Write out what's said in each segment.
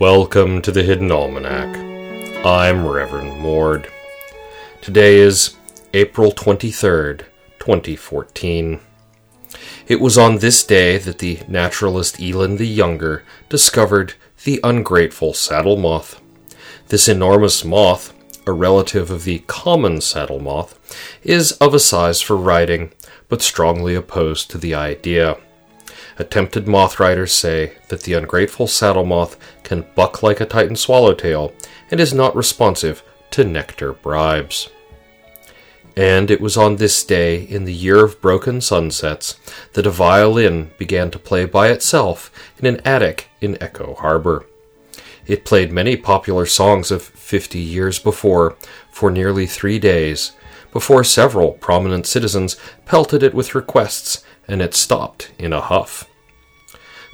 Welcome to the Hidden Almanac. I'm Reverend Mord. Today is April 23rd, 2014. It was on this day that the naturalist Eland the Younger discovered the ungrateful saddle moth. This enormous moth, a relative of the common saddle moth, is of a size for riding, but strongly opposed to the idea. Attempted moth riders say that the ungrateful saddle moth can buck like a Titan swallowtail and is not responsive to nectar bribes. And it was on this day, in the year of broken sunsets, that a violin began to play by itself in an attic in Echo Harbor. It played many popular songs of fifty years before for nearly three days, before several prominent citizens pelted it with requests, and it stopped in a huff.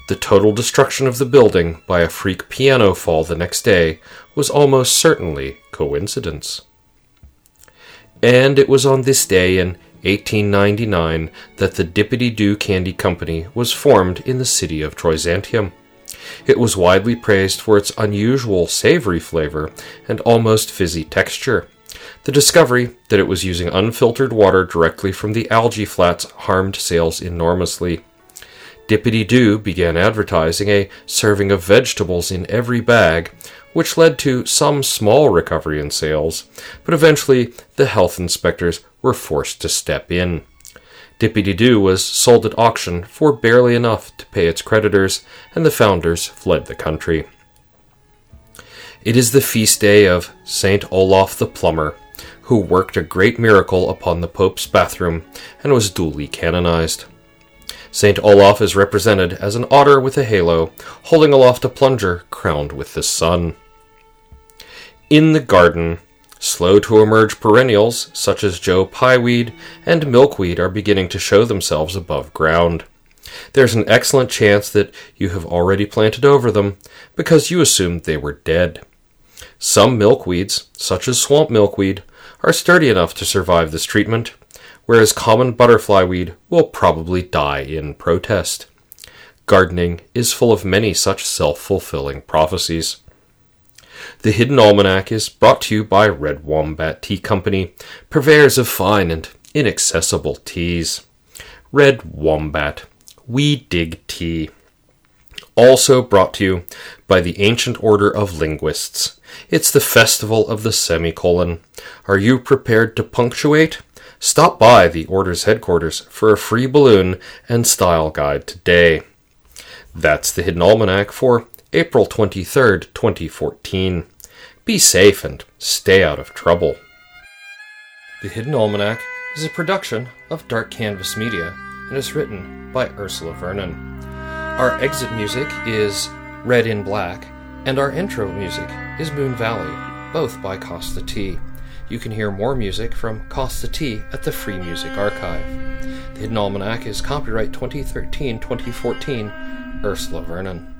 The total destruction of the building by a freak piano fall the next day was almost certainly coincidence. And it was on this day in 1899 that the Dippity Doo Candy Company was formed in the city of Troysantium. It was widely praised for its unusual savory flavor and almost fizzy texture. The discovery that it was using unfiltered water directly from the algae flats harmed sales enormously. Dippity Doo began advertising a serving of vegetables in every bag, which led to some small recovery in sales, but eventually the health inspectors were forced to step in. Dippity Doo was sold at auction for barely enough to pay its creditors, and the founders fled the country. It is the feast day of Saint Olaf the Plumber, who worked a great miracle upon the Pope's bathroom and was duly canonized. St. Olaf is represented as an otter with a halo, holding aloft a plunger crowned with the sun. In the garden, slow to emerge perennials such as Joe Pye weed and milkweed are beginning to show themselves above ground. There's an excellent chance that you have already planted over them because you assumed they were dead. Some milkweeds, such as swamp milkweed, are sturdy enough to survive this treatment, whereas common butterfly weed will probably die in protest. Gardening is full of many such self fulfilling prophecies. The Hidden Almanac is brought to you by Red Wombat Tea Company, purveyors of fine and inaccessible teas. Red Wombat, we dig tea. Also brought to you by the Ancient Order of Linguists. It's the festival of the semicolon. Are you prepared to punctuate? Stop by the Order's headquarters for a free balloon and style guide today. That's the Hidden Almanac for April 23rd, 2014. Be safe and stay out of trouble. The Hidden Almanac is a production of Dark Canvas Media and is written by Ursula Vernon. Our exit music is Red in Black, and our intro music is Moon Valley, both by Kosta T. You can hear more music from Kosta T at the Free Music Archive. The Hidden Almanac is copyright 2013 2014, Ursula Vernon.